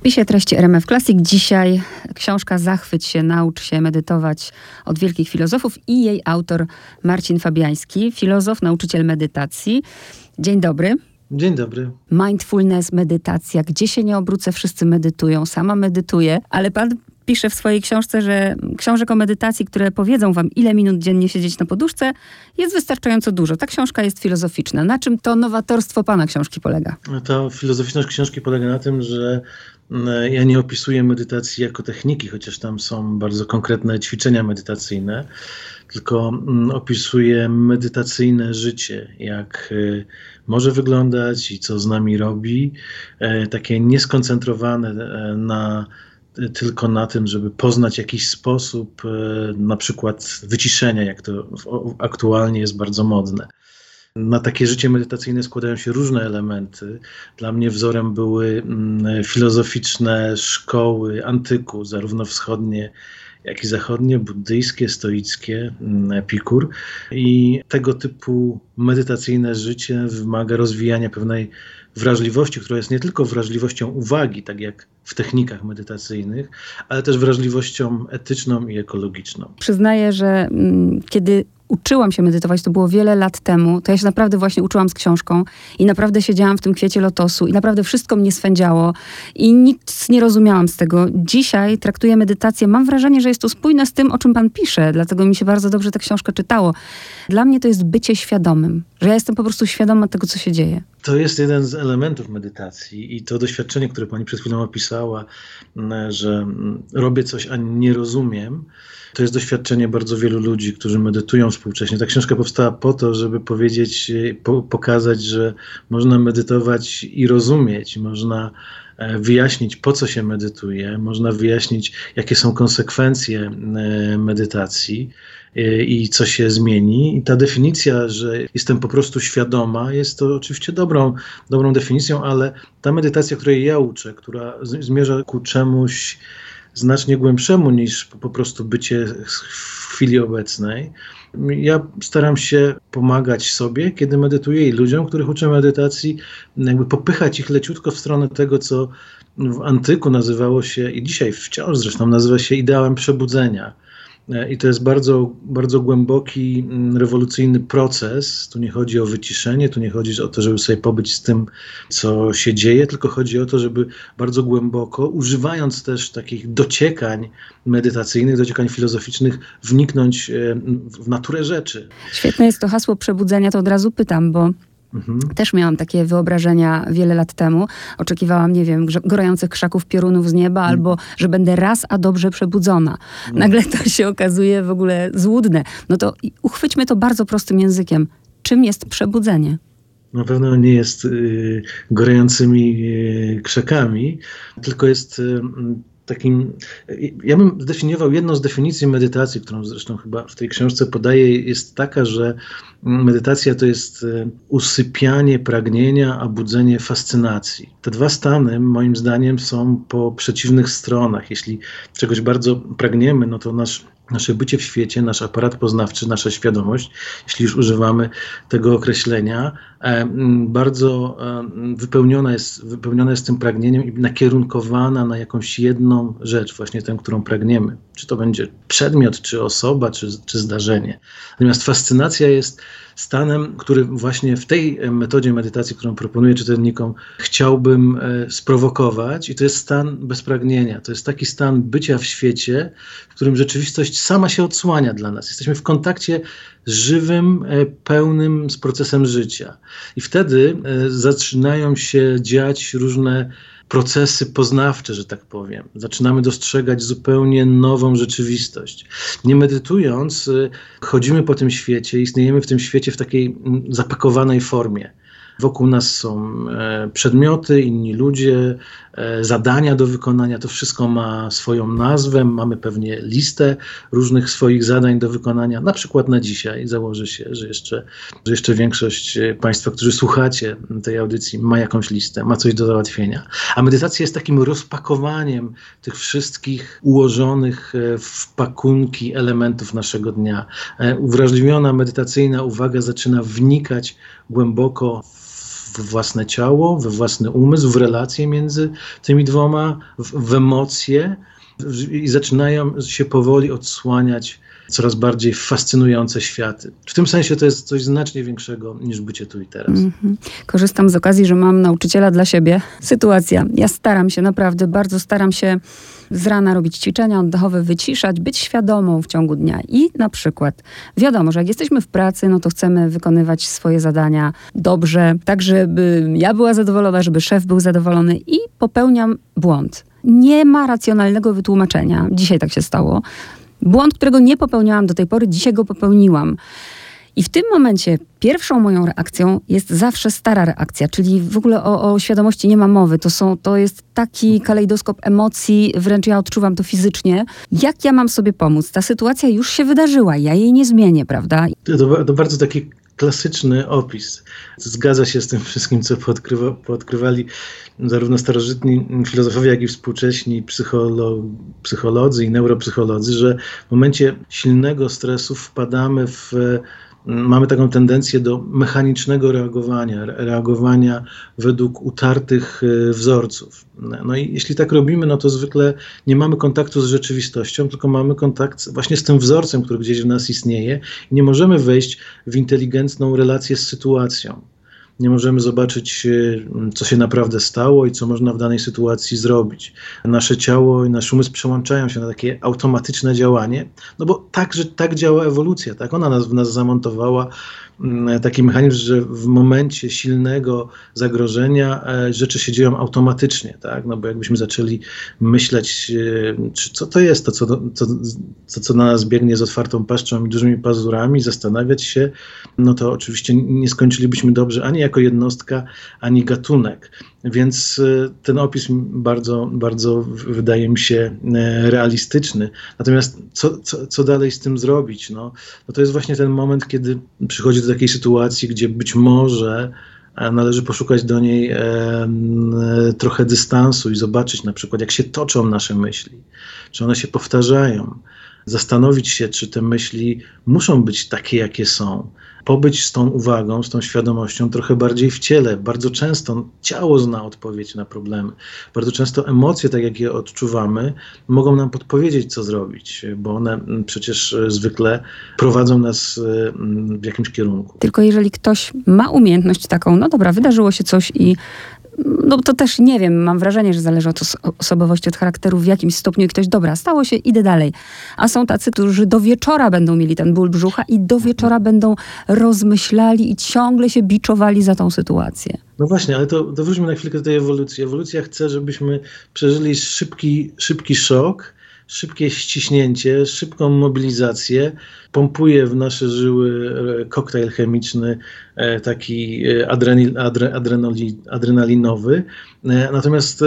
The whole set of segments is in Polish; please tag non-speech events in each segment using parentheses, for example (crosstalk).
spisie treści RMF Classic dzisiaj książka Zachwyć się, naucz się medytować od wielkich filozofów i jej autor Marcin Fabiański, filozof, nauczyciel medytacji. Dzień dobry. Dzień dobry. Mindfulness, medytacja. Gdzie się nie obrócę, wszyscy medytują. Sama medytuję, ale pan pisze w swojej książce, że książek o medytacji, które powiedzą wam, ile minut dziennie siedzieć na poduszce, jest wystarczająco dużo. Ta książka jest filozoficzna. Na czym to nowatorstwo pana książki polega? Ta filozoficzność książki polega na tym, że ja nie opisuję medytacji jako techniki, chociaż tam są bardzo konkretne ćwiczenia medytacyjne, tylko mm, opisuję medytacyjne życie, jak y, może wyglądać i co z nami robi, e, takie nieskoncentrowane e, na tylko na tym, żeby poznać jakiś sposób, e, na przykład wyciszenia, jak to aktualnie jest bardzo modne. Na takie życie medytacyjne składają się różne elementy. Dla mnie wzorem były mm, filozoficzne szkoły antyku, zarówno wschodnie, jak i zachodnie, buddyjskie, stoickie, mm, Epikur. I tego typu medytacyjne życie wymaga rozwijania pewnej wrażliwości, która jest nie tylko wrażliwością uwagi, tak jak w technikach medytacyjnych, ale też wrażliwością etyczną i ekologiczną. Przyznaję, że mm, kiedy uczyłam się medytować, to było wiele lat temu, to ja się naprawdę właśnie uczyłam z książką i naprawdę siedziałam w tym kwiecie lotosu i naprawdę wszystko mnie swędziało i nic nie rozumiałam z tego. Dzisiaj traktuję medytację, mam wrażenie, że jest to spójne z tym, o czym pan pisze, dlatego mi się bardzo dobrze tę książkę czytało. Dla mnie to jest bycie świadomym, że ja jestem po prostu świadoma tego, co się dzieje. To jest jeden z elementów medytacji i to doświadczenie, które pani przed chwilą opisała, że robię coś, a nie rozumiem, to jest doświadczenie bardzo wielu ludzi, którzy medytują współcześnie. Ta książka powstała po to, żeby powiedzieć, po, pokazać, że można medytować i rozumieć, można e, wyjaśnić, po co się medytuje, można wyjaśnić, jakie są konsekwencje e, medytacji e, i co się zmieni. I ta definicja, że jestem po prostu świadoma, jest to oczywiście dobrą, dobrą definicją, ale ta medytacja, której ja uczę, która zmierza ku czemuś, znacznie głębszemu niż po prostu bycie w chwili obecnej. Ja staram się pomagać sobie, kiedy medytuję i ludziom, których uczę medytacji, jakby popychać ich leciutko w stronę tego, co w antyku nazywało się i dzisiaj wciąż zresztą nazywa się ideałem przebudzenia i to jest bardzo, bardzo głęboki, mm, rewolucyjny proces. Tu nie chodzi o wyciszenie, tu nie chodzi o to, żeby sobie pobyć z tym, co się dzieje, tylko chodzi o to, żeby bardzo głęboko, używając też takich dociekań medytacyjnych, dociekań filozoficznych, wniknąć e, w naturę rzeczy. Świetne jest to hasło przebudzenia, to od razu pytam, bo Mhm. Też miałam takie wyobrażenia wiele lat temu. Oczekiwałam, nie wiem, gorących krzaków piorunów z nieba, mhm. albo że będę raz, a dobrze przebudzona. Mhm. Nagle to się okazuje w ogóle złudne. No to uchwyćmy to bardzo prostym językiem. Czym jest przebudzenie? Na pewno nie jest y, gorącymi y, krzakami, tylko jest y, takim. Ja bym zdefiniował jedną z definicji medytacji, którą zresztą chyba w tej książce podaję, jest taka, że medytacja to jest e, usypianie pragnienia, a budzenie fascynacji. Te dwa stany, moim zdaniem, są po przeciwnych stronach. Jeśli czegoś bardzo pragniemy, no to nasz nasze bycie w świecie, nasz aparat poznawczy, nasza świadomość, jeśli już używamy tego określenia, e, bardzo e, wypełniona jest, wypełniona jest tym pragnieniem i nakierunkowana na jakąś jedną rzecz, właśnie tę, którą pragniemy. Czy to będzie przedmiot, czy osoba, czy, czy zdarzenie. Natomiast fascynacja jest stanem, który właśnie w tej metodzie medytacji, którą proponuję czytelnikom, chciałbym e, sprowokować. I to jest stan bezpragnienia. To jest taki stan bycia w świecie, w którym rzeczywistość sama się odsłania dla nas. Jesteśmy w kontakcie z żywym, e, pełnym z procesem życia. I wtedy e, zaczynają się dziać różne procesy poznawcze, że tak powiem. Zaczynamy dostrzegać zupełnie nową rzeczywistość. Nie medytując, y, chodzimy po tym świecie, istniejemy w tym świecie w takiej zapakowanej formie. Wokół nas są e, przedmioty, inni ludzie, zadania do wykonania. To wszystko ma swoją nazwę. Mamy pewnie listę różnych swoich zadań do wykonania. Na przykład na dzisiaj założę się, że jeszcze, że jeszcze większość e, Państwa, którzy słuchacie tej audycji, ma jakąś listę, ma coś do załatwienia. A medytacja jest takim rozpakowaniem tych wszystkich ułożonych w pakunki elementów naszego dnia. Uwrażliwiona medytacyjna uwaga zaczyna wnikać głęboko w w własne ciało, we własny umysł, w relacje między tymi dwoma, w, w emocje i zaczynają się powoli odsłaniać coraz bardziej fascynujące światy. W tym sensie to jest coś znacznie większego niż bycie tu i teraz. Mm -hmm. Korzystam z okazji, że mam nauczyciela dla siebie. Sytuacja. Ja staram się, naprawdę bardzo staram się z rana robić ćwiczenia oddechowe, wyciszać, być świadomą w ciągu dnia. I na przykład wiadomo, że jak jesteśmy w pracy, no to chcemy wykonywać swoje zadania dobrze, tak żeby ja była zadowolona, żeby szef był zadowolony i popełniam błąd. Nie ma racjonalnego wytłumaczenia. Dzisiaj tak się stało. Błąd, którego nie popełniałam do tej pory, dzisiaj go popełniłam. I w tym momencie pierwszą moją reakcją jest zawsze stara reakcja, czyli w ogóle o, o, świadomości nie ma mowy. To, są, to jest taki kalejdoskop emocji, wręcz ja odczuwam to fizycznie. Jak ja mam sobie pomóc? Ta sytuacja już się wydarzyła, ja jej nie zmienię, prawda? To, to bardzo taki klasyczny opis. Zgadza się z tym wszystkim, co poodkrywa, poodkrywali zarówno starożytni filozofowie, jak i współcześni psycholo, psycholodzy i neuropsycholodzy, że w momencie silnego stresu wpadamy w mamy taką tendencję do mechanicznego reagowania, reagowania według utartych e, wzorców. No i jeśli tak robimy, no to zwykle nie mamy kontaktu z rzeczywistością, tylko mamy kontakt właśnie z tym wzorcem, który gdzieś w nas istnieje i nie możemy wejść w inteligentną relację z sytuacją nie możemy zobaczyć, e, co się naprawdę stało i co można w danej sytuacji zrobić. Nasze ciało i nasz umysł przełączają się na takie automatyczne działanie, no bo tak, że tak działa ewolucja, tak ona nas w nas zamontowała Mm, taki mechanizm, że w momencie silnego zagrożenia e, rzeczy się dzieją automatycznie, tak? No bo jakbyśmy zaczęli myśleć, e, czy co to jest to, co, to, co na nas biegnie z otwartą paszczą i dużymi pazurami, zastanawiać się, no to oczywiście nie skończylibyśmy dobrze ani jako jednostka, ani gatunek. Więc e, ten opis bardzo, bardzo wydaje mi się realistyczny. Natomiast co, co, co dalej z tym zrobić? No, no to jest właśnie ten moment, kiedy przychodzi do takiej sytuacji, gdzie być może e, należy poszukać do niej e, trochę dystansu i zobaczyć na przykład, jak się toczą nasze myśli, czy one się powtarzają, zastanowić się, czy te myśli muszą być takie, jakie są, pobyć z tą uwagą, z tą świadomością trochę bardziej w ciele. Bardzo często ciało zna odpowiedź na problemy. Bardzo często emocje, tak jak je odczuwamy, mogą nam podpowiedzieć, co zrobić, bo one przecież zwykle prowadzą nas e, w jakimś kierunku. Tylko jeżeli ktoś ma umiejętność taką, no dobra, wydarzyło się coś i no to też nie wiem, mam wrażenie, że zależy od osobowości, od charakteru, w jakimś stopniu ktoś, dobra, stało się, idę dalej. A są tacy, którzy do wieczora będą mieli ten ból brzucha i do wieczora będą rozmyślali i ciągle się biczowali za tą sytuację. No właśnie, ale to, to wróćmy na chwilkę do tej ewolucji. Ewolucja chce, żebyśmy przeżyli szybki, szybki szok, szybkie ściśnięcie, szybką mobilizację, pompuje w nasze żyły e, koktajl chemiczny, e, taki e, adrenal, adrenalinowy. Natomiast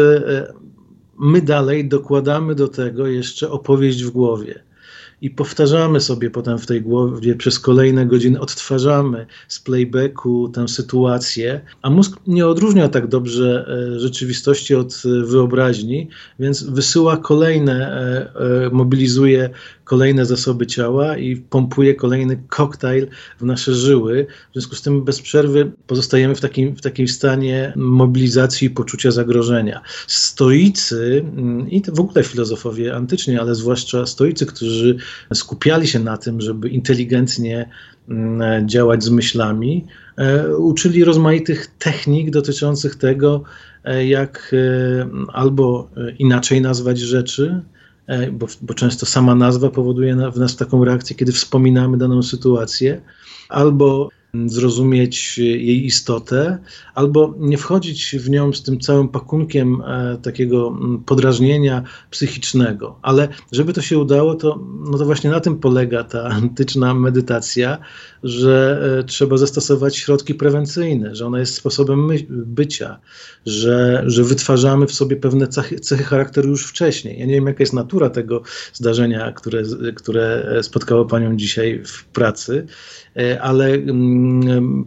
my dalej dokładamy do tego jeszcze opowieść w głowie i powtarzamy sobie potem w tej głowie przez kolejne godziny, odtwarzamy z playbacku tę sytuację, a mózg nie odróżnia tak dobrze e, rzeczywistości od e, wyobraźni, więc wysyła kolejne, e, mobilizuje kolejne zasoby ciała i pompuje kolejny koktajl w nasze żyły. W związku z tym bez przerwy pozostajemy w takim, w takim stanie mobilizacji i poczucia zagrożenia. Stoicy mm, i w ogóle filozofowie antyczni, ale zwłaszcza stoicy, którzy skupiali się na tym, żeby inteligentnie mm, działać z myślami, e, uczyli rozmaitych technik dotyczących tego, e, jak e, albo inaczej nazwać rzeczy, bo, bo często sama nazwa powoduje w nas taką reakcję, kiedy wspominamy daną sytuację, albo zrozumieć jej istotę, albo nie wchodzić w nią z tym całym pakunkiem e, takiego mm, podrażnienia psychicznego. Ale żeby to się udało, to, no to właśnie na tym polega ta antyczna medytacja, że e, trzeba zastosować środki prewencyjne, że ona jest sposobem bycia, że, że wytwarzamy w sobie pewne cechy, cechy charakteru już wcześniej. Ja nie wiem, jaka jest natura tego zdarzenia, które, które spotkało Panią dzisiaj w pracy, e, ale mm,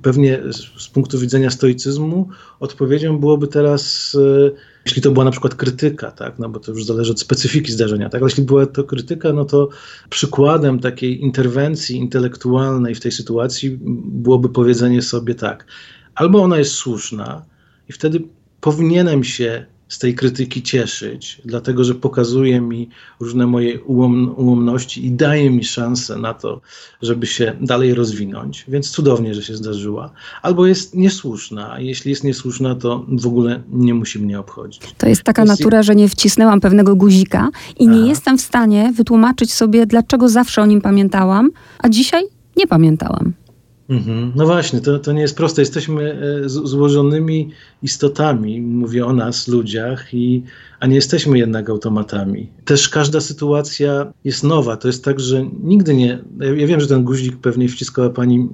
pewnie z punktu widzenia stoicyzmu odpowiedzią byłoby teraz e, jeśli to była na przykład krytyka, tak, no bo to już zależy od specyfiki zdarzenia, tak, ale jeśli była to krytyka, no to przykładem takiej interwencji intelektualnej w tej sytuacji byłoby powiedzenie sobie tak, albo ona jest słuszna i wtedy powinienem się z tej krytyki cieszyć, dlatego że pokazuje mi różne moje ułom, ułomności i daje mi szansę na to, żeby się dalej rozwinąć. Więc cudownie, że się zdarzyła. Albo jest niesłuszna, a jeśli jest niesłuszna, to w ogóle nie musi mnie obchodzić. To jest taka jest... natura, że nie wcisnęłam pewnego guzika i nie jestem w stanie wytłumaczyć sobie, dlaczego zawsze o nim pamiętałam, a dzisiaj nie pamiętałam. Mhm. No właśnie, to, to nie jest proste. Jesteśmy e, złożonymi istotami, mówię o nas, ludziach, i, a nie jesteśmy jednak automatami. Też każda sytuacja jest nowa. To jest tak, że nigdy nie. Ja wiem, że ten guzik pewnie wciskała pani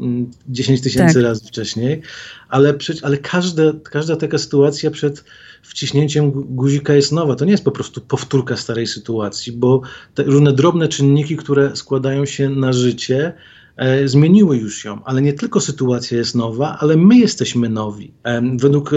10 mm, tysięcy tak. razy wcześniej, ale, ale każda, każda taka sytuacja przed wciśnięciem guzika jest nowa. To nie jest po prostu powtórka starej sytuacji, bo te różne drobne czynniki, które składają się na życie, zmieniły już ją, ale nie tylko sytuacja jest nowa, ale my jesteśmy nowi. E, według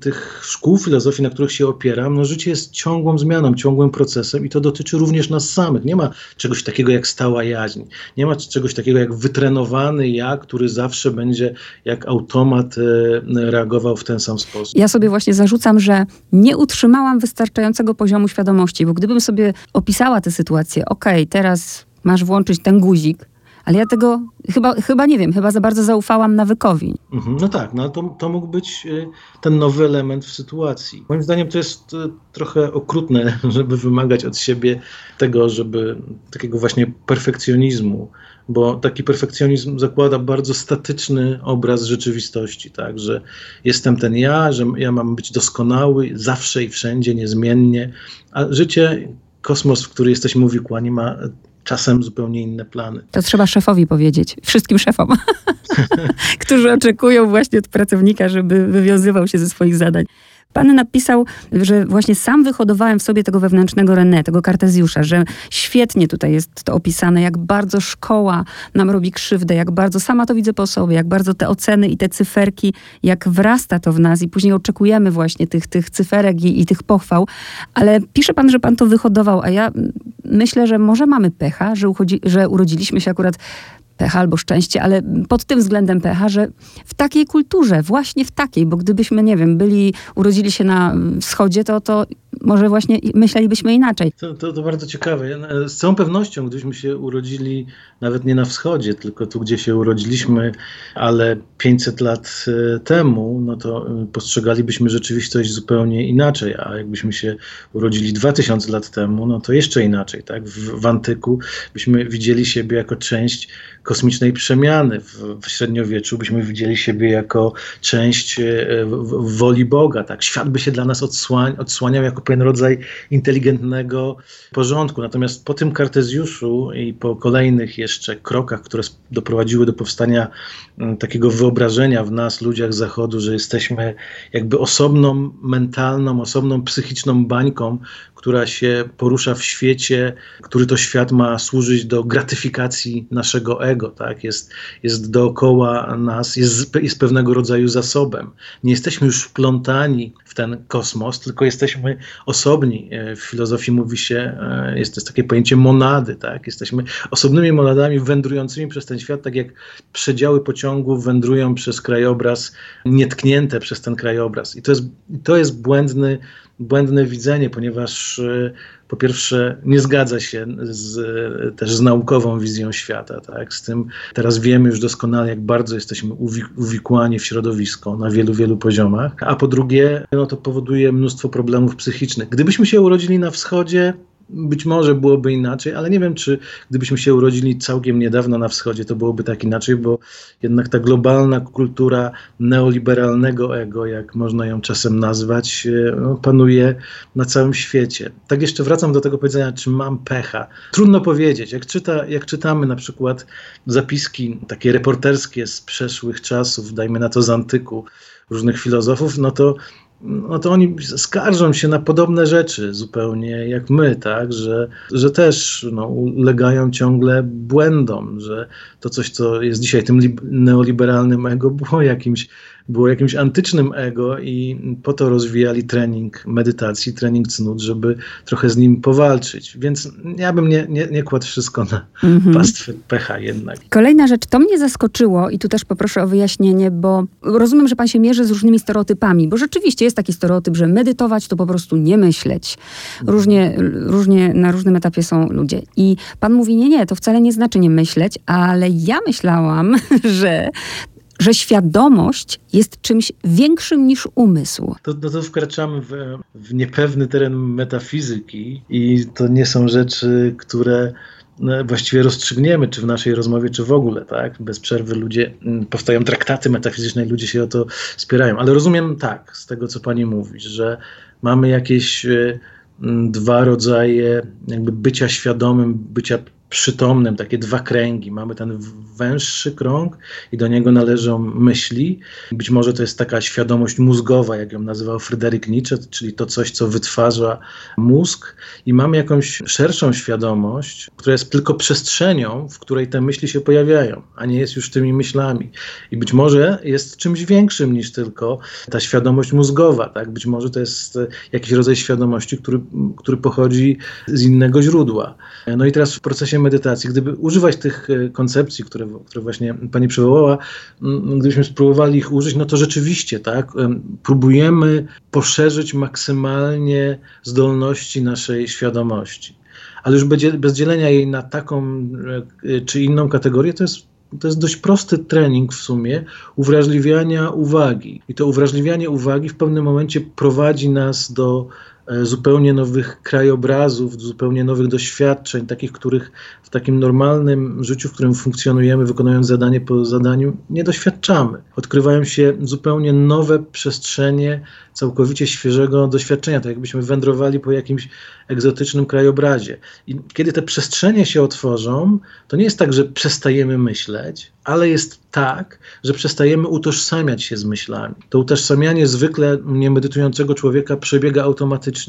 tych szkół filozofii, na których się opieram, no życie jest ciągłą zmianą, ciągłym procesem i to dotyczy również nas samych. Nie ma czegoś takiego jak stała jaźń, nie ma czegoś takiego jak wytrenowany ja, który zawsze będzie jak automat e, reagował w ten sam sposób. Ja sobie właśnie zarzucam, że nie utrzymałam wystarczającego poziomu świadomości, bo gdybym sobie opisała tę sytuację, okay, teraz masz włączyć ten guzik, ale ja tego chyba, chyba nie wiem, chyba za bardzo zaufałam nawykowi. Mhm, no tak, no to, to mógł być y, ten nowy element w sytuacji. Moim zdaniem to jest y, trochę okrutne, (laughs) żeby wymagać od siebie tego, żeby takiego właśnie perfekcjonizmu, bo taki perfekcjonizm zakłada bardzo statyczny obraz rzeczywistości, tak, że jestem ten ja, że ja mam być doskonały zawsze i wszędzie, niezmiennie, a życie, kosmos, w który jesteśmy uwikłani, ma czasem zupełnie inne plany. To trzeba szefowi powiedzieć, wszystkim szefom, (laughs) którzy oczekują właśnie od pracownika, żeby wywiązywał się ze swoich zadań. Pan napisał, że właśnie sam wyhodowałem w sobie tego wewnętrznego René, tego Kartezjusza, że świetnie tutaj jest to opisane, jak bardzo szkoła nam robi krzywdę, jak bardzo sama to widzę po sobie, jak bardzo te oceny i te cyferki, jak wrasta to w nas i później oczekujemy właśnie tych, tych cyferek i, i tych pochwał. Ale pisze pan, że pan to wyhodował, a ja myślę, że może mamy pecha, że, uchodzi, że urodziliśmy się akurat pecha albo szczęście, ale pod tym względem pecha, że w takiej kulturze, właśnie w takiej, bo gdybyśmy, nie wiem, byli, urodzili się na wschodzie, to, to może właśnie myślelibyśmy inaczej. To, to, to, bardzo ciekawe. Z całą pewnością, gdybyśmy się urodzili nawet nie na wschodzie, tylko tu, gdzie się urodziliśmy, ale 500 lat e, temu, no to e, postrzegalibyśmy rzeczywistość zupełnie inaczej, a jakbyśmy się urodzili 2000 lat temu, no to jeszcze inaczej. Tak? W, w antyku byśmy widzieli siebie jako część kosmicznej przemiany. W, w średniowieczu byśmy widzieli siebie jako część e, woli Boga. Tak? Świat by się dla nas odsłania, odsłaniał jako pewien rodzaj inteligentnego porządku. Natomiast po tym Kartezjuszu i po kolejnych jeszcze krokach, które doprowadziły do powstania mm, takiego wyobrażenia w nas, ludziach Zachodu, że jesteśmy jakby osobną mentalną, osobną psychiczną bańką, która się porusza w świecie, który to świat ma służyć do gratyfikacji naszego ego, tak? jest, jest dookoła nas, jest, jest pewnego rodzaju zasobem. Nie jesteśmy już wplątani w ten kosmos, tylko jesteśmy osobni. E, w filozofii mówi się, e, jest to takie pojęcie monady, tak? jesteśmy osobnymi monadami wędrującymi przez ten świat, tak jak przedziały pociągu wędrują przez krajobraz, nietknięte przez ten krajobraz. I to jest, to jest błędny błędne widzenie, ponieważ e, po pierwsze nie zgadza się z, też z naukową wizją świata. Tak? Z tym teraz wiemy już doskonale, jak bardzo jesteśmy uwikłani w środowisko na wielu, wielu poziomach. A po drugie, no to powoduje mnóstwo problemów psychicznych. Gdybyśmy się urodzili na wschodzie, być może byłoby inaczej, ale nie wiem, czy gdybyśmy się urodzili całkiem niedawno na wschodzie, to byłoby tak inaczej, bo jednak ta globalna kultura neoliberalnego ego, jak można ją czasem nazwać, e, no, panuje na całym świecie. Tak jeszcze wracam do tego powiedzenia, czy mam pecha. Trudno powiedzieć. Jak, czyta, jak czytamy na przykład zapiski takie reporterskie z przeszłych czasów, dajmy na to z antyku, różnych filozofów, no to no to oni skarżą się na podobne rzeczy zupełnie jak my, tak, że, że też no, ulegają ciągle błędom, że to coś, co jest dzisiaj tym neoliberalnym ego, było jakimś było jakimś antycznym ego i po to rozwijali trening medytacji, trening cnót, żeby trochę z nim powalczyć. Więc ja bym nie, nie, nie kładł wszystko na mhm. pastwę pecha jednak. Kolejna rzecz, to mnie zaskoczyło i tu też poproszę o wyjaśnienie, bo rozumiem, że pan się mierzy z różnymi stereotypami, bo rzeczywiście jest taki stereotyp, że medytować to po prostu nie myśleć. Różnie, różnie na różnym etapie są ludzie. I pan mówi, nie, nie, to wcale nie znaczy nie myśleć, ale ja myślałam, (laughs) że że świadomość jest czymś większym niż umysł. To, no to wkraczamy w, w niepewny teren metafizyki i to nie są rzeczy, które no, właściwie rozstrzygniemy, czy w naszej rozmowie, czy w ogóle, tak? Bez przerwy ludzie, mm, powstają traktaty metafizyczne i ludzie się o to spierają. Ale rozumiem tak, z tego co pani mówi, że mamy jakieś e, dwa rodzaje jakby bycia świadomym, bycia przytomnym, takie dwa kręgi. Mamy ten węższy krąg i do niego należą myśli. Być może to jest taka świadomość mózgowa, jak ją nazywał Fryderyk Nietzsche, czyli to coś, co wytwarza mózg. I mamy jakąś szerszą świadomość, która jest tylko przestrzenią, w której te myśli się pojawiają, a nie jest już tymi myślami. I być może jest czymś większym niż tylko ta świadomość mózgowa. Tak? Być może to jest jakiś rodzaj świadomości, który, który pochodzi z innego źródła. No i teraz w procesie medytacji, gdyby używać tych e, koncepcji, które, które właśnie Pani przywołała, gdybyśmy spróbowali ich użyć, no to rzeczywiście, tak, próbujemy poszerzyć maksymalnie zdolności naszej świadomości. Ale już bez dzielenia jej na taką e, czy inną kategorię, to jest to jest dość prosty trening w sumie uwrażliwiania uwagi. I to uwrażliwianie uwagi w pewnym momencie prowadzi nas do E, zupełnie nowych krajobrazów, zupełnie nowych doświadczeń, takich, których w takim normalnym życiu, w którym funkcjonujemy, wykonując zadanie po zadaniu, nie doświadczamy. Odkrywają się zupełnie nowe przestrzenie całkowicie świeżego doświadczenia, tak jakbyśmy wędrowali po jakimś egzotycznym krajobrazie. I kiedy te przestrzenie się otworzą, to nie jest tak, że przestajemy myśleć, ale jest tak, że przestajemy utożsamiać się z myślami. To utożsamianie zwykle niemedytującego człowieka przebiega automatycznie.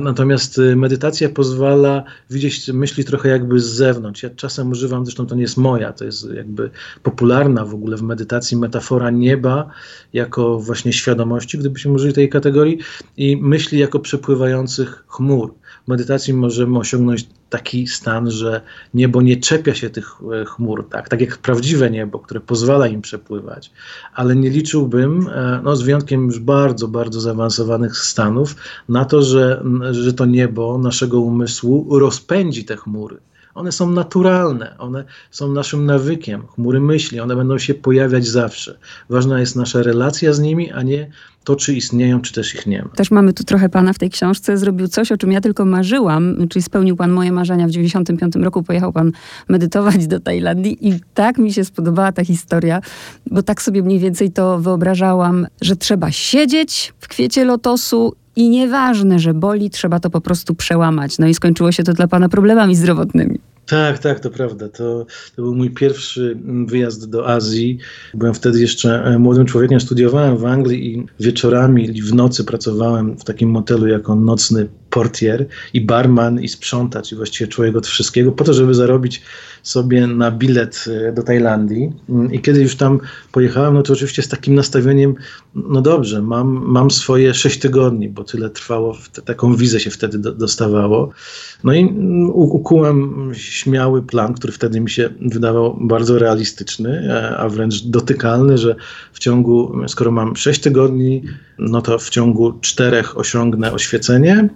Natomiast y, medytacja pozwala widzieć myśli trochę jakby z zewnątrz. Ja czasem używam, zresztą to nie jest moja, to jest jakby popularna w ogóle w medytacji metafora nieba jako właśnie świadomości, gdybyśmy użyli tej kategorii, i myśli jako przepływających chmur. Medytacji możemy osiągnąć taki stan, że niebo nie czepia się tych e, chmur, tak, tak jak prawdziwe niebo, które pozwala im przepływać, ale nie liczyłbym, e, no z wyjątkiem już bardzo, bardzo zaawansowanych stanów, na to, że, że to niebo naszego umysłu rozpędzi te chmury. One są naturalne, one są naszym nawykiem, chmury myśli, one będą się pojawiać zawsze. Ważna jest nasza relacja z nimi, a nie to, czy istnieją, czy też ich nie ma. Też mamy tu trochę pana w tej książce. Zrobił coś, o czym ja tylko marzyłam, czyli spełnił pan moje marzenia. W 95 roku pojechał pan medytować do Tajlandii i tak mi się spodobała ta historia, bo tak sobie mniej więcej to wyobrażałam, że trzeba siedzieć w kwiecie lotosu i nieważne, że boli, trzeba to po prostu przełamać. No i skończyło się to dla pana problemami zdrowotnymi. Tak, tak, to prawda. To, to był mój pierwszy wyjazd do Azji. Byłem wtedy jeszcze e, młodym człowiekiem, studiowałem w Anglii i wieczorami w nocy pracowałem w takim motelu jako nocny portier i barman i sprzątacz i właściwie człowiek od wszystkiego po to, żeby zarobić sobie na bilet e, do Tajlandii. Mm, I kiedy już tam pojechałem, no to oczywiście z takim nastawieniem, no dobrze, mam, mam swoje sześć tygodni, bo tyle trwało, taką wizę się wtedy do, dostawało. No i mm, ukułem śmiały plan, który wtedy mi się wydawał bardzo realistyczny, e, a wręcz dotykalny, że w ciągu, skoro mam sześć tygodni, no to w ciągu czterech osiągnę oświecenie,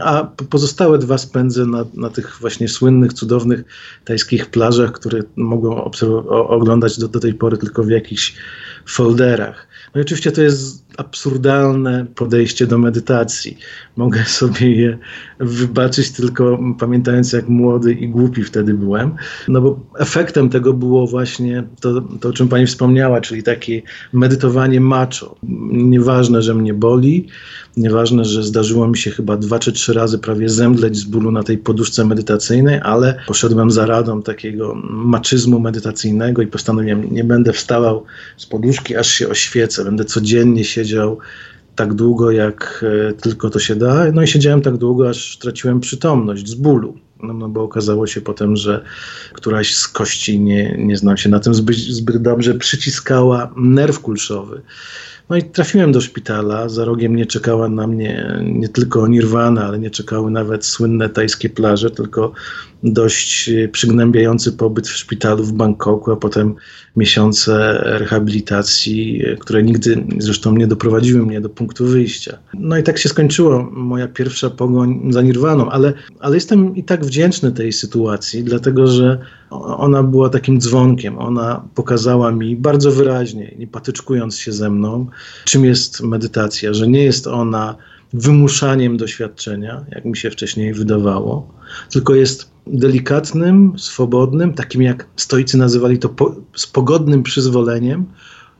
a pozostałe dwa spędzę na, na tych właśnie słynnych, cudownych tajskich plażach, które mogą oglądać do, do tej pory tylko w jakichś folderach. No i oczywiście to jest absurdalne podejście do medytacji. Mogę (laughs) sobie je wybaczyć tylko pamiętając, jak młody i głupi wtedy byłem. No bo efektem tego było właśnie to, to o czym pani wspomniała, czyli takie medytowanie macho. Nieważne, że mnie boli, nieważne, że zdarzyło mi się chyba dwa czy trzy razy prawie zemdleć z bólu na tej poduszce medytacyjnej, ale poszedłem za radą takiego maczyzmu medytacyjnego i postanowiłem, nie będę wstawał z poduszki, aż się oświecę. Będę codziennie siedział tak długo, jak e, tylko to się da. No i siedziałem tak długo, aż traciłem przytomność z bólu. No, no bo okazało się potem, że któraś z kości, nie, nie znam się na tym zbyt, zbyt dobrze, przyciskała nerw kulszowy. No i trafiłem do szpitala. Za rogiem nie czekała na mnie nie tylko Nirwana, ale nie czekały nawet słynne tajskie plaże, tylko dość przygnębiający pobyt w szpitalu w Bangkoku, a potem miesiące rehabilitacji, które nigdy zresztą nie doprowadziły mnie do punktu wyjścia. No i tak się skończyła moja pierwsza pogoń za Nirwaną, ale, ale jestem i tak wdzięczny tej sytuacji, dlatego że ona była takim dzwonkiem. Ona pokazała mi bardzo wyraźnie, nie patyczkując się ze mną, czym jest medytacja, że nie jest ona wymuszaniem doświadczenia, jak mi się wcześniej wydawało, tylko jest delikatnym, swobodnym, takim jak stoicy nazywali to po, z pogodnym przyzwoleniem,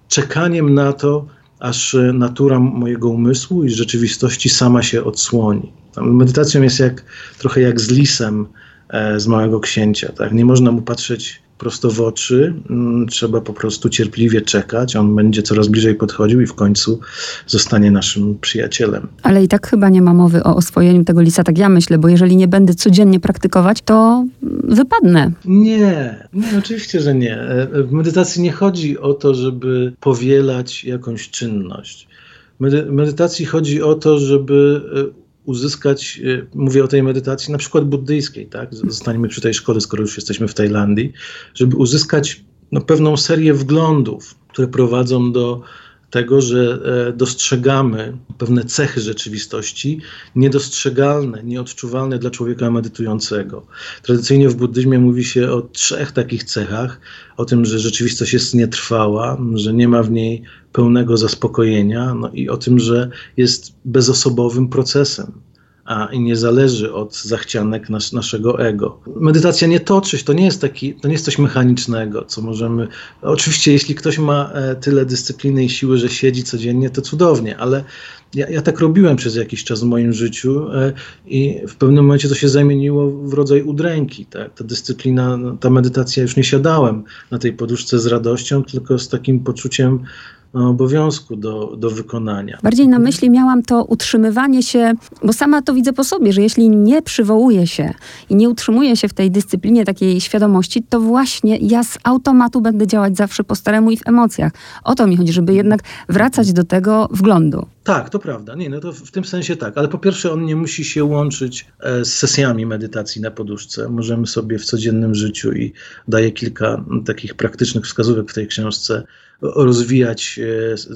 czekaniem na to, aż natura mojego umysłu i rzeczywistości sama się odsłoni. Medytacją jest jak, trochę jak z lisem z Małego Księcia. Tak? Nie można mu patrzeć prosto w oczy. Mm, trzeba po prostu cierpliwie czekać. On będzie coraz bliżej podchodził i w końcu zostanie naszym przyjacielem. Ale i tak chyba nie ma mowy o oswojeniu tego lisa, tak ja myślę, bo jeżeli nie będę codziennie praktykować, to wypadnę. Nie, nie oczywiście, że nie. E, w medytacji nie chodzi o to, żeby powielać jakąś czynność. W medytacji chodzi o to, żeby e, uzyskać, e, mówię o tej medytacji na przykład buddyjskiej, tak? Zostaniemy przy tej szkole, skoro już jesteśmy w Tajlandii, żeby uzyskać no, pewną serię wglądów, które prowadzą do tego, że e, dostrzegamy pewne cechy rzeczywistości niedostrzegalne, nieodczuwalne dla człowieka medytującego. Tradycyjnie w buddyzmie mówi się o trzech takich cechach: o tym, że rzeczywistość jest nietrwała, że nie ma w niej pełnego zaspokojenia, no i o tym, że jest bezosobowym procesem a i nie zależy od zachcianek nas, naszego ego. Medytacja nie toczy się, to nie jest taki, to nie jest coś mechanicznego, co możemy. Oczywiście, jeśli ktoś ma e, tyle dyscypliny i siły, że siedzi codziennie, to cudownie, ale ja, ja tak robiłem przez jakiś czas w moim życiu e, i w pewnym momencie to się zamieniło w rodzaj udręki. Tak? Ta dyscyplina, ta medytacja, już nie siadałem na tej poduszce z radością, tylko z takim poczuciem obowiązku do, do wykonania. Bardziej na myśli miałam to utrzymywanie się, bo sama to widzę po sobie, że jeśli nie przywołuję się i nie utrzymuję się w tej dyscyplinie takiej świadomości, to właśnie ja z automatu będę działać zawsze po staremu i w emocjach. O to mi chodzi, żeby jednak wracać do tego wglądu. Tak, to prawda. Nie, no to w tym sensie tak. Ale po pierwsze, on nie musi się łączyć e, z sesjami medytacji na poduszce. Możemy sobie w codziennym życiu i daję kilka takich praktycznych wskazówek w tej książce rozwijać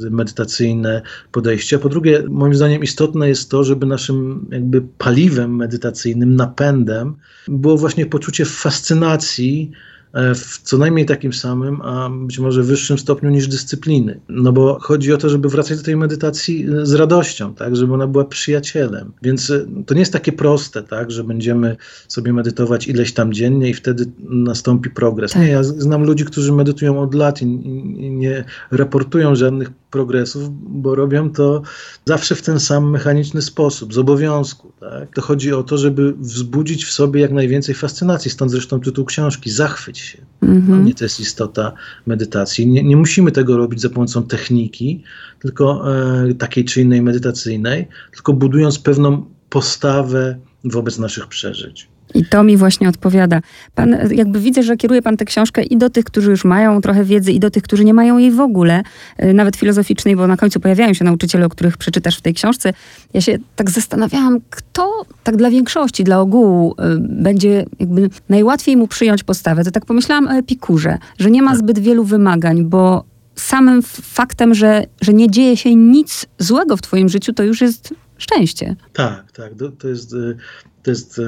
e, medytacyjne podejścia. Po drugie, moim zdaniem istotne jest to, żeby naszym jakby paliwem medytacyjnym, napędem było właśnie poczucie fascynacji w co najmniej takim samym, a być może wyższym stopniu niż dyscypliny. No bo chodzi o to, żeby wracać do tej medytacji e, z radością, tak, żeby ona była przyjacielem. Więc e, to nie jest takie proste, tak, że będziemy sobie medytować ileś tam dziennie i wtedy nastąpi progres. Nie, ja znam ludzi, którzy medytują od lat i, i nie raportują żadnych progresów, bo robią to zawsze w ten sam mechaniczny sposób, z obowiązku. Tak? To chodzi o to, żeby wzbudzić w sobie jak najwięcej fascynacji, stąd zresztą tytuł książki, zachwyć. Mhm. Nie to jest istota medytacji. Nie, nie, musimy tego robić za pomocą techniki, tylko e, takiej czy innej medytacyjnej, tylko budując pewną postawę wobec naszych przeżyć. I to mi właśnie odpowiada. Pan, jakby widzę, że kieruje pan tę książkę i do tych, którzy już mają trochę wiedzy, i do tych, którzy nie mają jej w ogóle, y, nawet filozoficznej, bo na końcu pojawiają się nauczyciele, o których przeczytasz w tej książce. Ja się tak zastanawiałam, kto tak dla większości, dla ogółu y, będzie jakby najłatwiej mu przyjąć postawę. To tak pomyślałam o Epikurze, że nie ma tak. zbyt wielu wymagań, bo samym faktem, że, że nie dzieje się nic złego w twoim życiu, to już jest szczęście. Tak, tak. To, jest y, to jest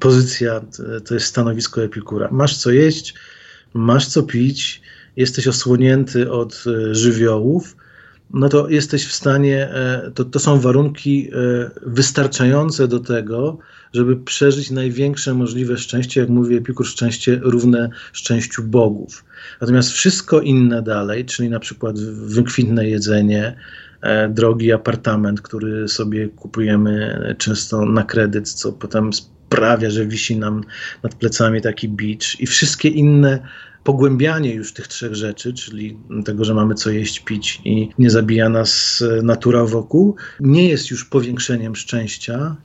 pozycja, to jest stanowisko epikura. Masz co jeść, masz co pić, jesteś osłonięty od e, żywiołów, no to jesteś w stanie, e, to, to są warunki e, wystarczające do tego, żeby przeżyć największe możliwe szczęście, jak mówi Epikur, szczęście równe szczęściu bogów. Natomiast wszystko inne dalej, czyli na przykład wykwintne jedzenie, E, drogi apartament, który sobie kupujemy często na kredyt, co potem sprawia, że wisi nam nad plecami taki beach i wszystkie inne pogłębianie już tych trzech rzeczy, czyli tego, że mamy co jeść, pić i nie zabija nas e, natura wokół, nie jest już powiększeniem szczęścia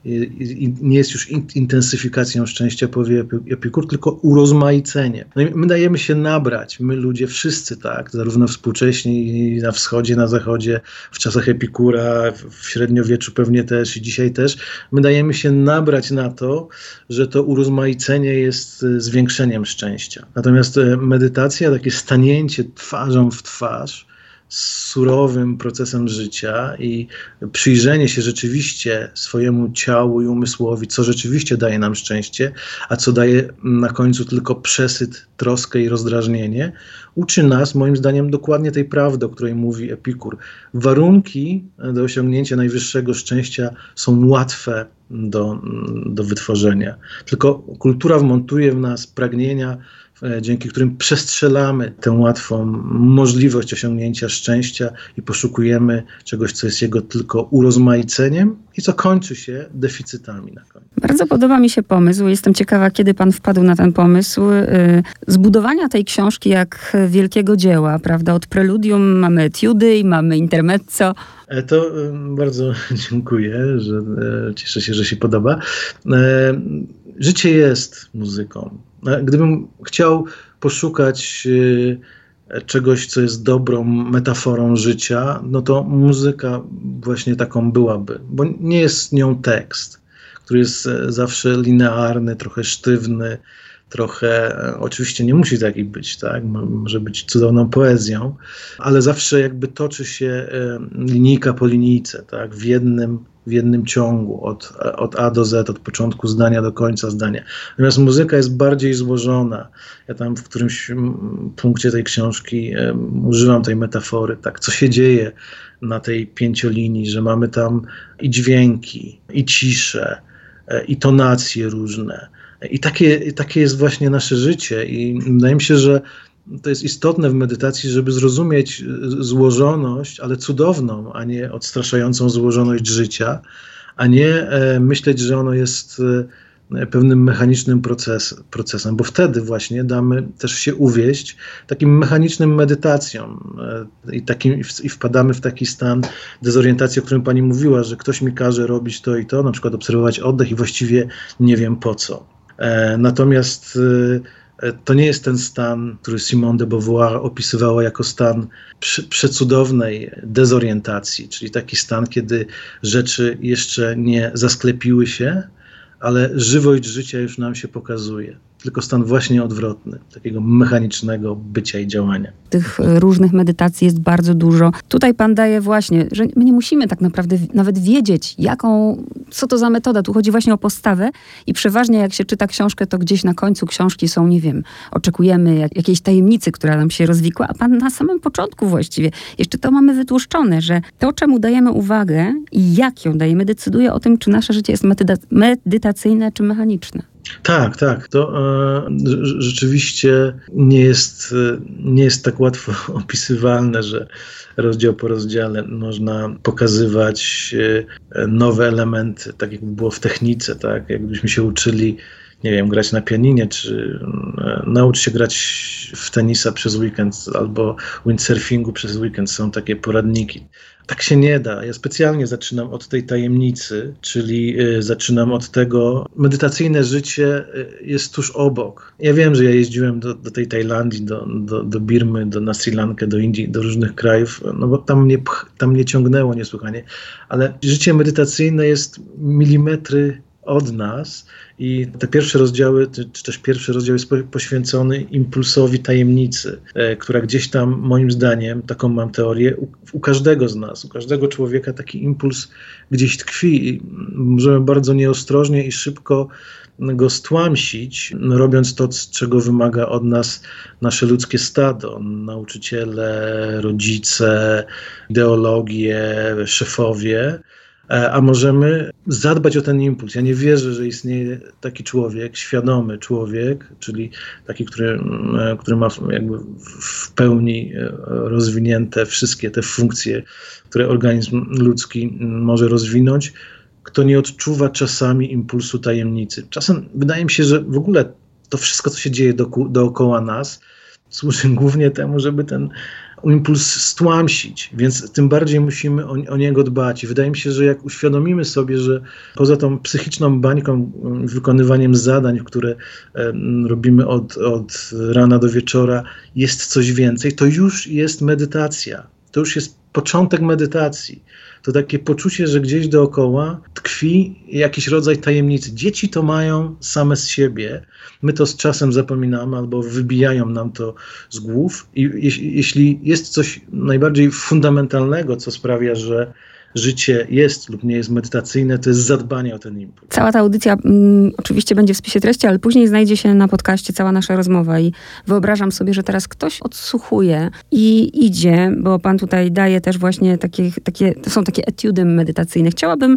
nie jest już in, intensyfikacją szczęścia, powie Epikur, tylko urozmaiceniem. No my dajemy się nabrać, my ludzie wszyscy, tak, zarówno współcześni na wschodzie, na zachodzie, w czasach Epikura, w średniowieczu pewnie też i dzisiaj też, my dajemy się nabrać na to, że to urozmaicenie jest e, zwiększeniem szczęścia. Natomiast e, medytacja, takie stanięcie twarzą w twarz z surowym procesem życia i przyjrzenie się rzeczywiście swojemu ciału i umysłowi, co rzeczywiście daje nam szczęście, a co daje na końcu tylko przesyt, troskę i rozdrażnienie, uczy nas, moim zdaniem, dokładnie tej prawdy, o której mówi Epikur. Warunki do osiągnięcia najwyższego szczęścia są łatwe do, do wytworzenia. Tylko kultura wmontuje w nas pragnienia, dzięki którym przestrzelamy tę łatwą możliwość osiągnięcia szczęścia i poszukujemy czegoś, co jest jego tylko urozmaiceniem i co kończy się deficytami na końcu. Bardzo podoba mi się pomysł. Jestem ciekawa, kiedy pan wpadł na ten pomysł. Y, zbudowania tej książki jak wielkiego dzieła, prawda? Od preludium mamy etiudy i mamy intermezzo. E, to bardzo (laughs) dziękuję, że e, cieszę się, że się podoba. Życie jest muzyką. E, gdybym chciał poszukać e, czegoś, co jest dobrą metaforą życia, no to muzyka właśnie taką byłaby, bo nie jest nią tekst, który jest e, zawsze linearny, trochę sztywny, trochę, oczywiście nie musi taki być, tak? Może być cudowną poezją, ale zawsze jakby toczy się linijka po linijce, tak? W jednym w jednym ciągu, od, od A do Z, od początku zdania do końca zdania. Natomiast muzyka jest bardziej złożona. Ja tam w którymś punkcie tej książki um, używam tej metafory, tak, co się dzieje na tej pięciolinii, że mamy tam i dźwięki, i cisze, e, i tonacje różne. I takie, takie jest właśnie nasze życie. I wydaje mi się, że to jest istotne w medytacji, żeby zrozumieć e, złożoność, ale cudowną, a nie odstraszającą złożoność życia, a nie e, myśleć, że ono jest e, pewnym mechanicznym proces, procesem, bo wtedy właśnie damy też się uwieść takim mechanicznym medytacjom i, takim, i wpadamy w taki stan dezorientacji, o którym pani mówiła, że ktoś mi każe robić to i to, na przykład obserwować oddech i właściwie nie wiem po co. Natomiast E, to nie jest ten stan, który Simone de Beauvoir opisywała jako stan przecudownej dezorientacji, czyli taki stan, kiedy rzeczy jeszcze nie zasklepiły się, ale żywość życia już nam się pokazuje tylko stan właśnie odwrotny, takiego mechanicznego bycia i działania. Tych e, różnych medytacji jest bardzo dużo. Tutaj pan daje właśnie, że my nie musimy tak naprawdę nawet wiedzieć, jaką, co to za metoda. Tu chodzi właśnie o postawę i przeważnie jak się czyta książkę, to gdzieś na końcu książki są, nie wiem, oczekujemy jak, jakiejś tajemnicy, która nam się rozwikła, a pan na samym początku właściwie, jeszcze to mamy wytłuszczone, że to, czemu dajemy uwagę i jak ją dajemy, decyduje o tym, czy nasze życie jest medytacyjne, czy mechaniczne. Tak, tak. To e, rzeczywiście nie jest, e, nie jest tak łatwo (laughs) opisywalne, że rozdział po rozdziale można pokazywać e, nowe elementy, tak jak było w technice, tak? Jakbyśmy się uczyli nie wiem, grać na pianinie, czy e, nauczyć się grać w tenisa przez weekend, albo windsurfingu przez weekend. Są takie poradniki. Tak się nie da. Ja specjalnie zaczynam od tej tajemnicy, czyli y, zaczynam od tego. Medytacyjne życie y, jest tuż obok. Ja wiem, że ja jeździłem do, do tej Tajlandii, do, do, do Birmy, do, na Sri Lankę, do Indii, do różnych krajów, no bo tam mnie, tam mnie ciągnęło niesłychanie. Ale życie medytacyjne jest milimetry od nas i te pierwsze rozdziały, czy też pierwszy rozdział jest poświęcony impulsowi tajemnicy, e, która gdzieś tam, moim zdaniem, taką mam teorię, u, u każdego z nas, u każdego człowieka taki impuls gdzieś tkwi i możemy bardzo nieostrożnie i szybko go stłamsić, robiąc to, czego wymaga od nas nasze ludzkie stado, nauczyciele, rodzice, ideologie, szefowie a możemy zadbać o ten impuls. Ja nie wierzę, że istnieje taki człowiek, świadomy człowiek, czyli taki, który, e, który ma jakby w pełni e, rozwinięte wszystkie te funkcje, które organizm ludzki może rozwinąć, kto nie odczuwa czasami impulsu tajemnicy. Czasem wydaje mi się, że w ogóle to wszystko, co się dzieje dookoła nas, służy głównie temu, żeby ten impuls stłamsić, więc tym bardziej musimy o, o, niego dbać. I wydaje mi się, że jak uświadomimy sobie, że poza tą psychiczną bańką, mm, wykonywaniem zadań, które robimy od, od rana do wieczora, jest coś więcej, to już jest medytacja. To już jest początek medytacji. To takie poczucie, że gdzieś dookoła tkwi jakiś rodzaj tajemnicy. Dzieci to mają same z siebie. My to z czasem zapominamy albo wybijają nam to z głów. I jeśli jest coś najbardziej fundamentalnego, co sprawia, że życie jest lub nie jest medytacyjne, to jest zadbanie o ten impuls. Cała ta audycja mm, oczywiście będzie w spisie treści, ale później znajdzie się na podcaście cała nasza rozmowa i wyobrażam sobie, że teraz ktoś odsłuchuje i idzie, bo pan tutaj daje też właśnie takie, takie to są takie etiudy medytacyjne. Chciałabym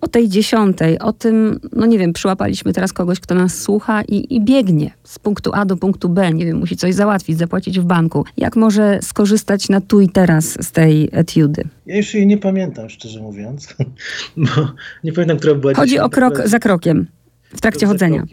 o tej dziesiątej, o tym, no nie wiem, przyłapaliśmy teraz kogoś, kto nas słucha i, i, biegnie z punktu A do punktu B, nie wiem, musi coś załatwić, zapłacić w banku. Jak może skorzystać na tu i teraz z tej etiudy? Ja już jej nie pamiętam, szczerze mówiąc, (laughs) bo nie pamiętam, która była Chodzi o krok za krokiem. W trakcie chodzenia.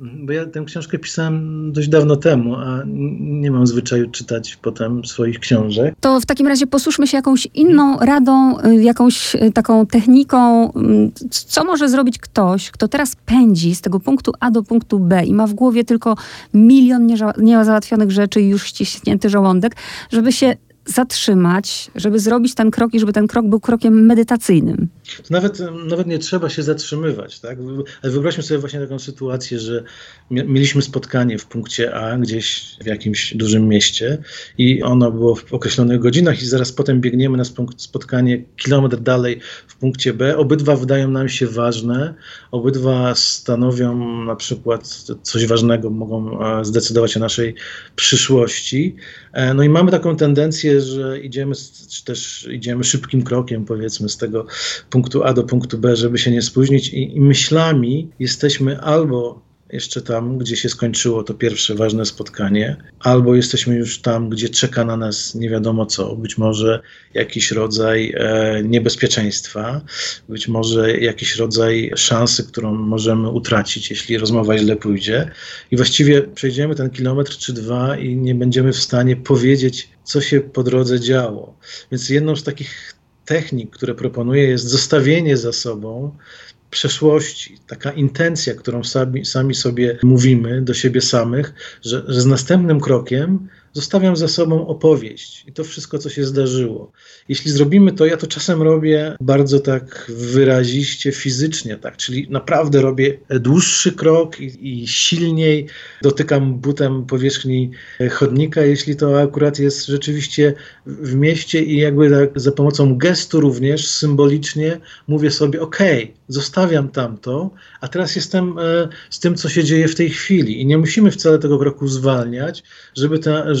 Bo ja tę książkę pisałem dość dawno temu, a nie mam zwyczaju czytać potem swoich książek. To w takim razie posłuszmy się jakąś inną radą, y, jakąś y, taką techniką. Mm, co może zrobić ktoś, kto teraz pędzi z tego punktu A do punktu B i ma w głowie tylko milion niezałatwionych rzeczy i już ściśnięty żołądek, żeby się zatrzymać, żeby zrobić ten krok i żeby ten krok był krokiem medytacyjnym. To nawet, nawet nie trzeba się zatrzymywać. Tak? Ale wyobraźmy sobie właśnie taką sytuację, że mieliśmy spotkanie w punkcie A gdzieś w jakimś dużym mieście i ono było w określonych godzinach i zaraz potem biegniemy na spotkanie kilometr dalej w punkcie B. Obydwa wydają nam się ważne, obydwa stanowią na przykład coś ważnego, mogą e, zdecydować o naszej przyszłości. E, no i mamy taką tendencję, że idziemy, czy też idziemy szybkim krokiem, powiedzmy, z tego punktu A do punktu B, żeby się nie spóźnić, i, i myślami jesteśmy albo jeszcze tam, gdzie się skończyło to pierwsze ważne spotkanie, albo jesteśmy już tam, gdzie czeka na nas nie wiadomo co, być może jakiś rodzaj e, niebezpieczeństwa, być może jakiś rodzaj szansy, którą możemy utracić, jeśli rozmowa źle pójdzie. I właściwie przejdziemy ten kilometr czy dwa i nie będziemy w stanie powiedzieć, co się po drodze działo. Więc jedną z takich technik, które proponuję, jest zostawienie za sobą przeszłości, taka intencja, którą sami, sami sobie mówimy do siebie samych, że, że z następnym krokiem zostawiam za sobą opowieść i to wszystko, co się zdarzyło. Jeśli zrobimy to, ja to czasem robię bardzo tak wyraziście, fizycznie, tak, czyli naprawdę robię dłuższy krok i, i silniej dotykam butem powierzchni chodnika, jeśli to akurat jest rzeczywiście w mieście i jakby tak za pomocą gestu również symbolicznie mówię sobie, ok, zostawiam tamto, a teraz jestem e, z tym, co się dzieje w tej chwili i nie musimy wcale tego kroku zwalniać, żeby ta,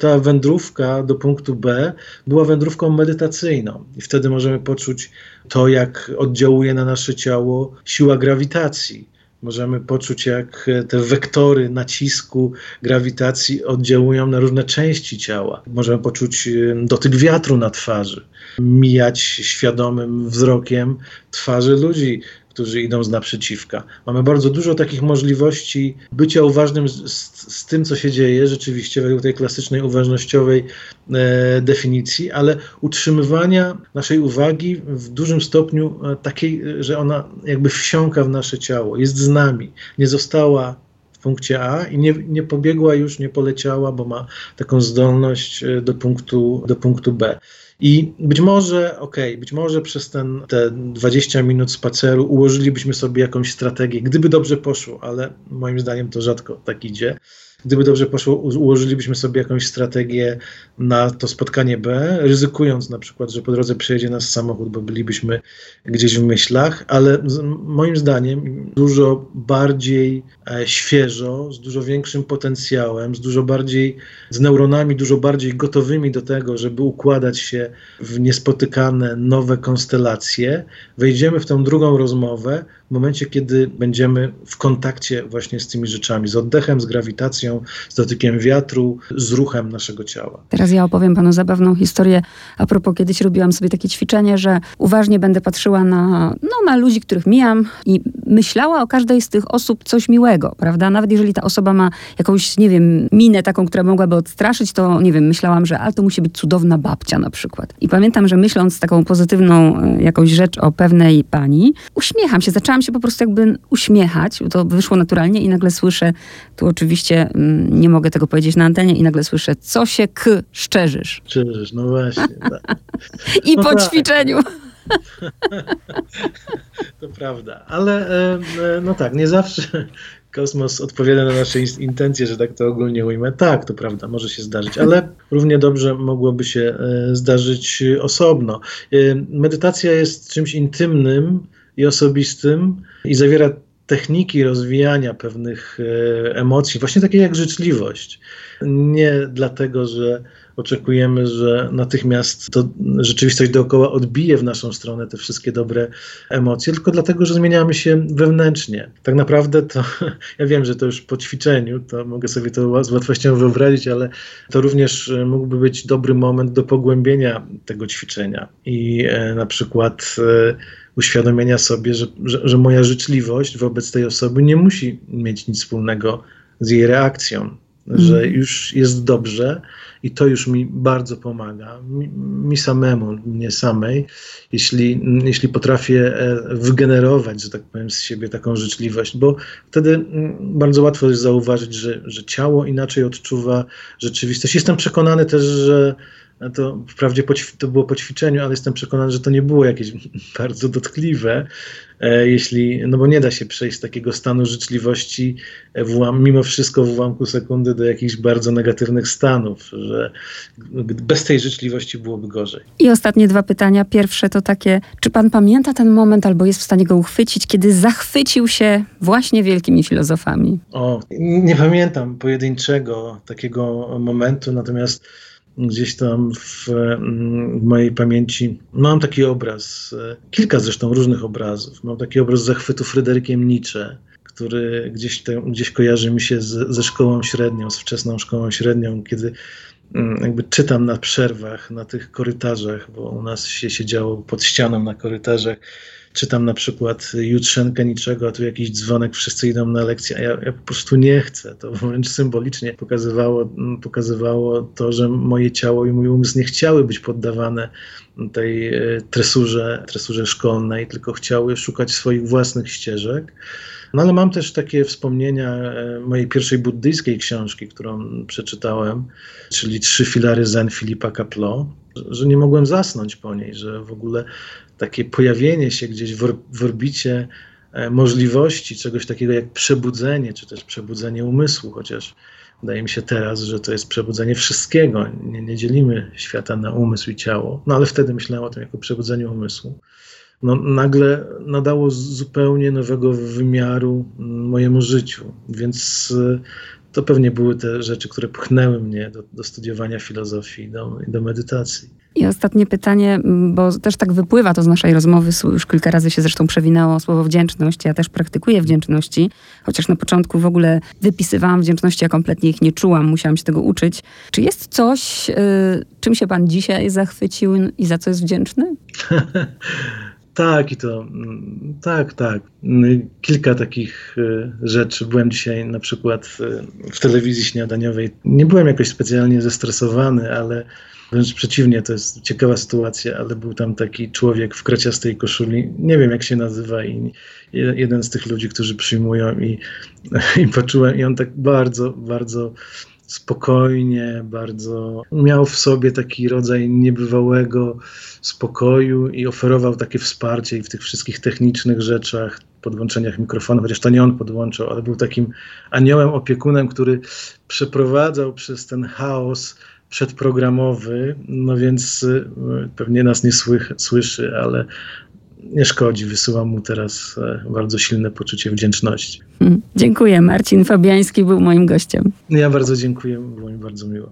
ta wędrówka do punktu B była wędrówką medytacyjną. I wtedy możemy poczuć to, jak oddziałuje na nasze ciało siła grawitacji. Możemy poczuć, jak te wektory nacisku, grawitacji oddziałują na różne części ciała. Możemy poczuć dotyk wiatru na twarzy, mijać świadomym wzrokiem twarzy ludzi, którzy idą z naprzeciwka. Mamy bardzo dużo takich możliwości bycia uważnym z, z, z tym, co się dzieje, rzeczywiście według tej klasycznej uważnościowej e, definicji, ale utrzymywania naszej uwagi w dużym stopniu e, takiej, że ona jakby wsiąka w nasze ciało, jest z nami, nie została w punkcie A i nie, nie pobiegła już, nie poleciała, bo ma taką zdolność e, do punktu, do punktu B. I być może, okej, okay, być może przez ten, te 20 minut spaceru ułożylibyśmy sobie jakąś strategię, gdyby dobrze poszło, ale moim zdaniem to rzadko tak idzie. Gdyby dobrze poszło, ułożylibyśmy sobie jakąś strategię na to spotkanie B, ryzykując na przykład, że po drodze przejedzie nas samochód, bo bylibyśmy gdzieś w myślach, ale moim zdaniem dużo bardziej e, świeżo, z dużo większym potencjałem, z dużo bardziej, z neuronami dużo bardziej gotowymi do tego, żeby układać się w niespotykane nowe konstelacje, wejdziemy w tą drugą rozmowę, w momencie, kiedy będziemy w kontakcie właśnie z tymi rzeczami, z oddechem, z grawitacją, z dotykiem wiatru, z ruchem naszego ciała. Teraz ja opowiem panu zabawną historię. A propos, kiedyś robiłam sobie takie ćwiczenie, że uważnie będę patrzyła na, no, na ludzi, których mijam i myślała o każdej z tych osób coś miłego, prawda? Nawet jeżeli ta osoba ma jakąś, nie wiem, minę taką, która mogłaby odstraszyć, to nie wiem, myślałam, że ale to musi być cudowna babcia na przykład. I pamiętam, że myśląc taką pozytywną e, jakąś rzecz o pewnej pani, uśmiecham się, zaczęłam się po prostu jakby uśmiechać, to wyszło naturalnie i nagle słyszę, tu oczywiście mm, nie mogę tego powiedzieć na antenie i nagle słyszę, co się k szczerzysz. Szczerzysz, no właśnie. Tak. (laughs) I no po tak. ćwiczeniu. (laughs) To prawda, ale e, no tak, nie zawsze kosmos odpowiada na nasze intencje, że tak to ogólnie ujmę. Tak, to prawda, może się zdarzyć, ale równie dobrze mogłoby się e, zdarzyć osobno. Medytacja jest czymś intymnym i osobistym i zawiera techniki rozwijania pewnych emocji, właśnie takie jak życzliwość. Nie dlatego, że oczekujemy, że natychmiast to rzeczywistość dookoła odbije w naszą stronę te wszystkie dobre emocje, tylko dlatego, że zmieniamy się wewnętrznie. Tak naprawdę to, (laughs) ja wiem, że to już po ćwiczeniu, to mogę sobie to z łatwością wyobrazić, ale to również mógłby być dobry moment do pogłębienia tego ćwiczenia i e, na przykład e, uświadomienia sobie, że, że, że moja życzliwość wobec tej osoby nie musi mieć nic wspólnego z jej reakcją że mhm. już jest dobrze i to już mi bardzo pomaga, mi, mi, samemu, mnie samej, jeśli, jeśli potrafię e, wygenerować, że tak powiem, z siebie taką życzliwość, bo wtedy mm, bardzo łatwo jest zauważyć, że, że ciało inaczej odczuwa rzeczywistość. Jestem przekonany też, że to wprawdzie to było po ćwiczeniu, ale jestem przekonany, że to nie było jakieś (laughs) bardzo dotkliwe, e, jeśli, no bo nie da się przejść z takiego stanu życzliwości w, mimo wszystko w ułamku sekundy do jakichś bardzo negatywnych stanów, że bez tej życzliwości byłoby gorzej. I ostatnie dwa pytania. Pierwsze to takie, czy pan pamięta ten moment albo jest w stanie go uchwycić, kiedy zachwycił się właśnie wielkimi filozofami? O, nie pamiętam pojedynczego takiego momentu, natomiast gdzieś tam w, w, mojej pamięci mam taki obraz, e, kilka zresztą różnych obrazów. Mam taki obraz zachwytu Fryderykiem Nietzsche, który gdzieś, te, gdzieś kojarzy mi się z, ze szkołą średnią, z wczesną szkołą średnią, kiedy mm, jakby czytam na przerwach, na tych korytarzach, bo u nas się siedziało pod ścianą na korytarzach czytam na przykład Jutrzenkę niczego, a tu jakiś dzwonek, wszyscy idą na lekcję, a ja, ja po prostu nie chcę. To wręcz symbolicznie pokazywało, pokazywało to, że moje ciało i mój umysł nie chciały być poddawane tej e, tresurze, tresurze szkolnej, tylko chciały szukać swoich własnych ścieżek. No ale mam też takie wspomnienia e, mojej pierwszej buddyjskiej książki, którą przeczytałem, czyli Trzy filary Zen Filipa Kaplo, że nie mogłem zasnąć po niej, że w ogóle takie pojawienie się gdzieś w, orbicie e, możliwości czegoś takiego jak przebudzenie, czy też przebudzenie umysłu, chociaż wydaje mi się teraz, że to jest przebudzenie wszystkiego. Nie, nie dzielimy świata na umysł i ciało, no ale wtedy myślałem o tym jako przebudzeniu umysłu. No, nagle nadało zupełnie nowego wymiaru mojemu życiu, więc e, to pewnie były te rzeczy, które pchnęły mnie do, do studiowania filozofii i do, do medytacji. I ostatnie pytanie, bo też tak wypływa to z naszej rozmowy, już kilka razy się zresztą przewinęło słowo wdzięczność. Ja też praktykuję wdzięczności, chociaż na początku w ogóle wypisywałam wdzięczności, a kompletnie ich nie czułam, musiałam się tego uczyć. Czy jest coś, yy, czym się pan dzisiaj zachwycił i za co jest wdzięczny? (laughs) Tak, i to tak, tak. Kilka takich y, rzeczy. Byłem dzisiaj na przykład y, w telewizji śniadaniowej. Nie byłem jakoś specjalnie zestresowany, ale wręcz przeciwnie, to jest ciekawa sytuacja, ale był tam taki człowiek w kraciastej koszuli, nie wiem jak się nazywa i jeden z tych ludzi, którzy przyjmują i, (laughs) i poczułem, i on tak bardzo, bardzo spokojnie, bardzo miał w sobie taki rodzaj niebywałego spokoju i oferował takie wsparcie i w tych wszystkich technicznych rzeczach, podłączeniach mikrofonu, chociaż to nie on podłączał, ale był takim aniołem opiekunem, który przeprowadzał przez ten chaos przedprogramowy, no więc y, pewnie nas nie słych, słyszy, ale nie szkodzi. Wysyłam mu teraz e, bardzo silne poczucie wdzięczności. Hmm, dziękuję. Marcin Fabiański był moim gościem. Ja bardzo dziękuję, było mi bardzo miło.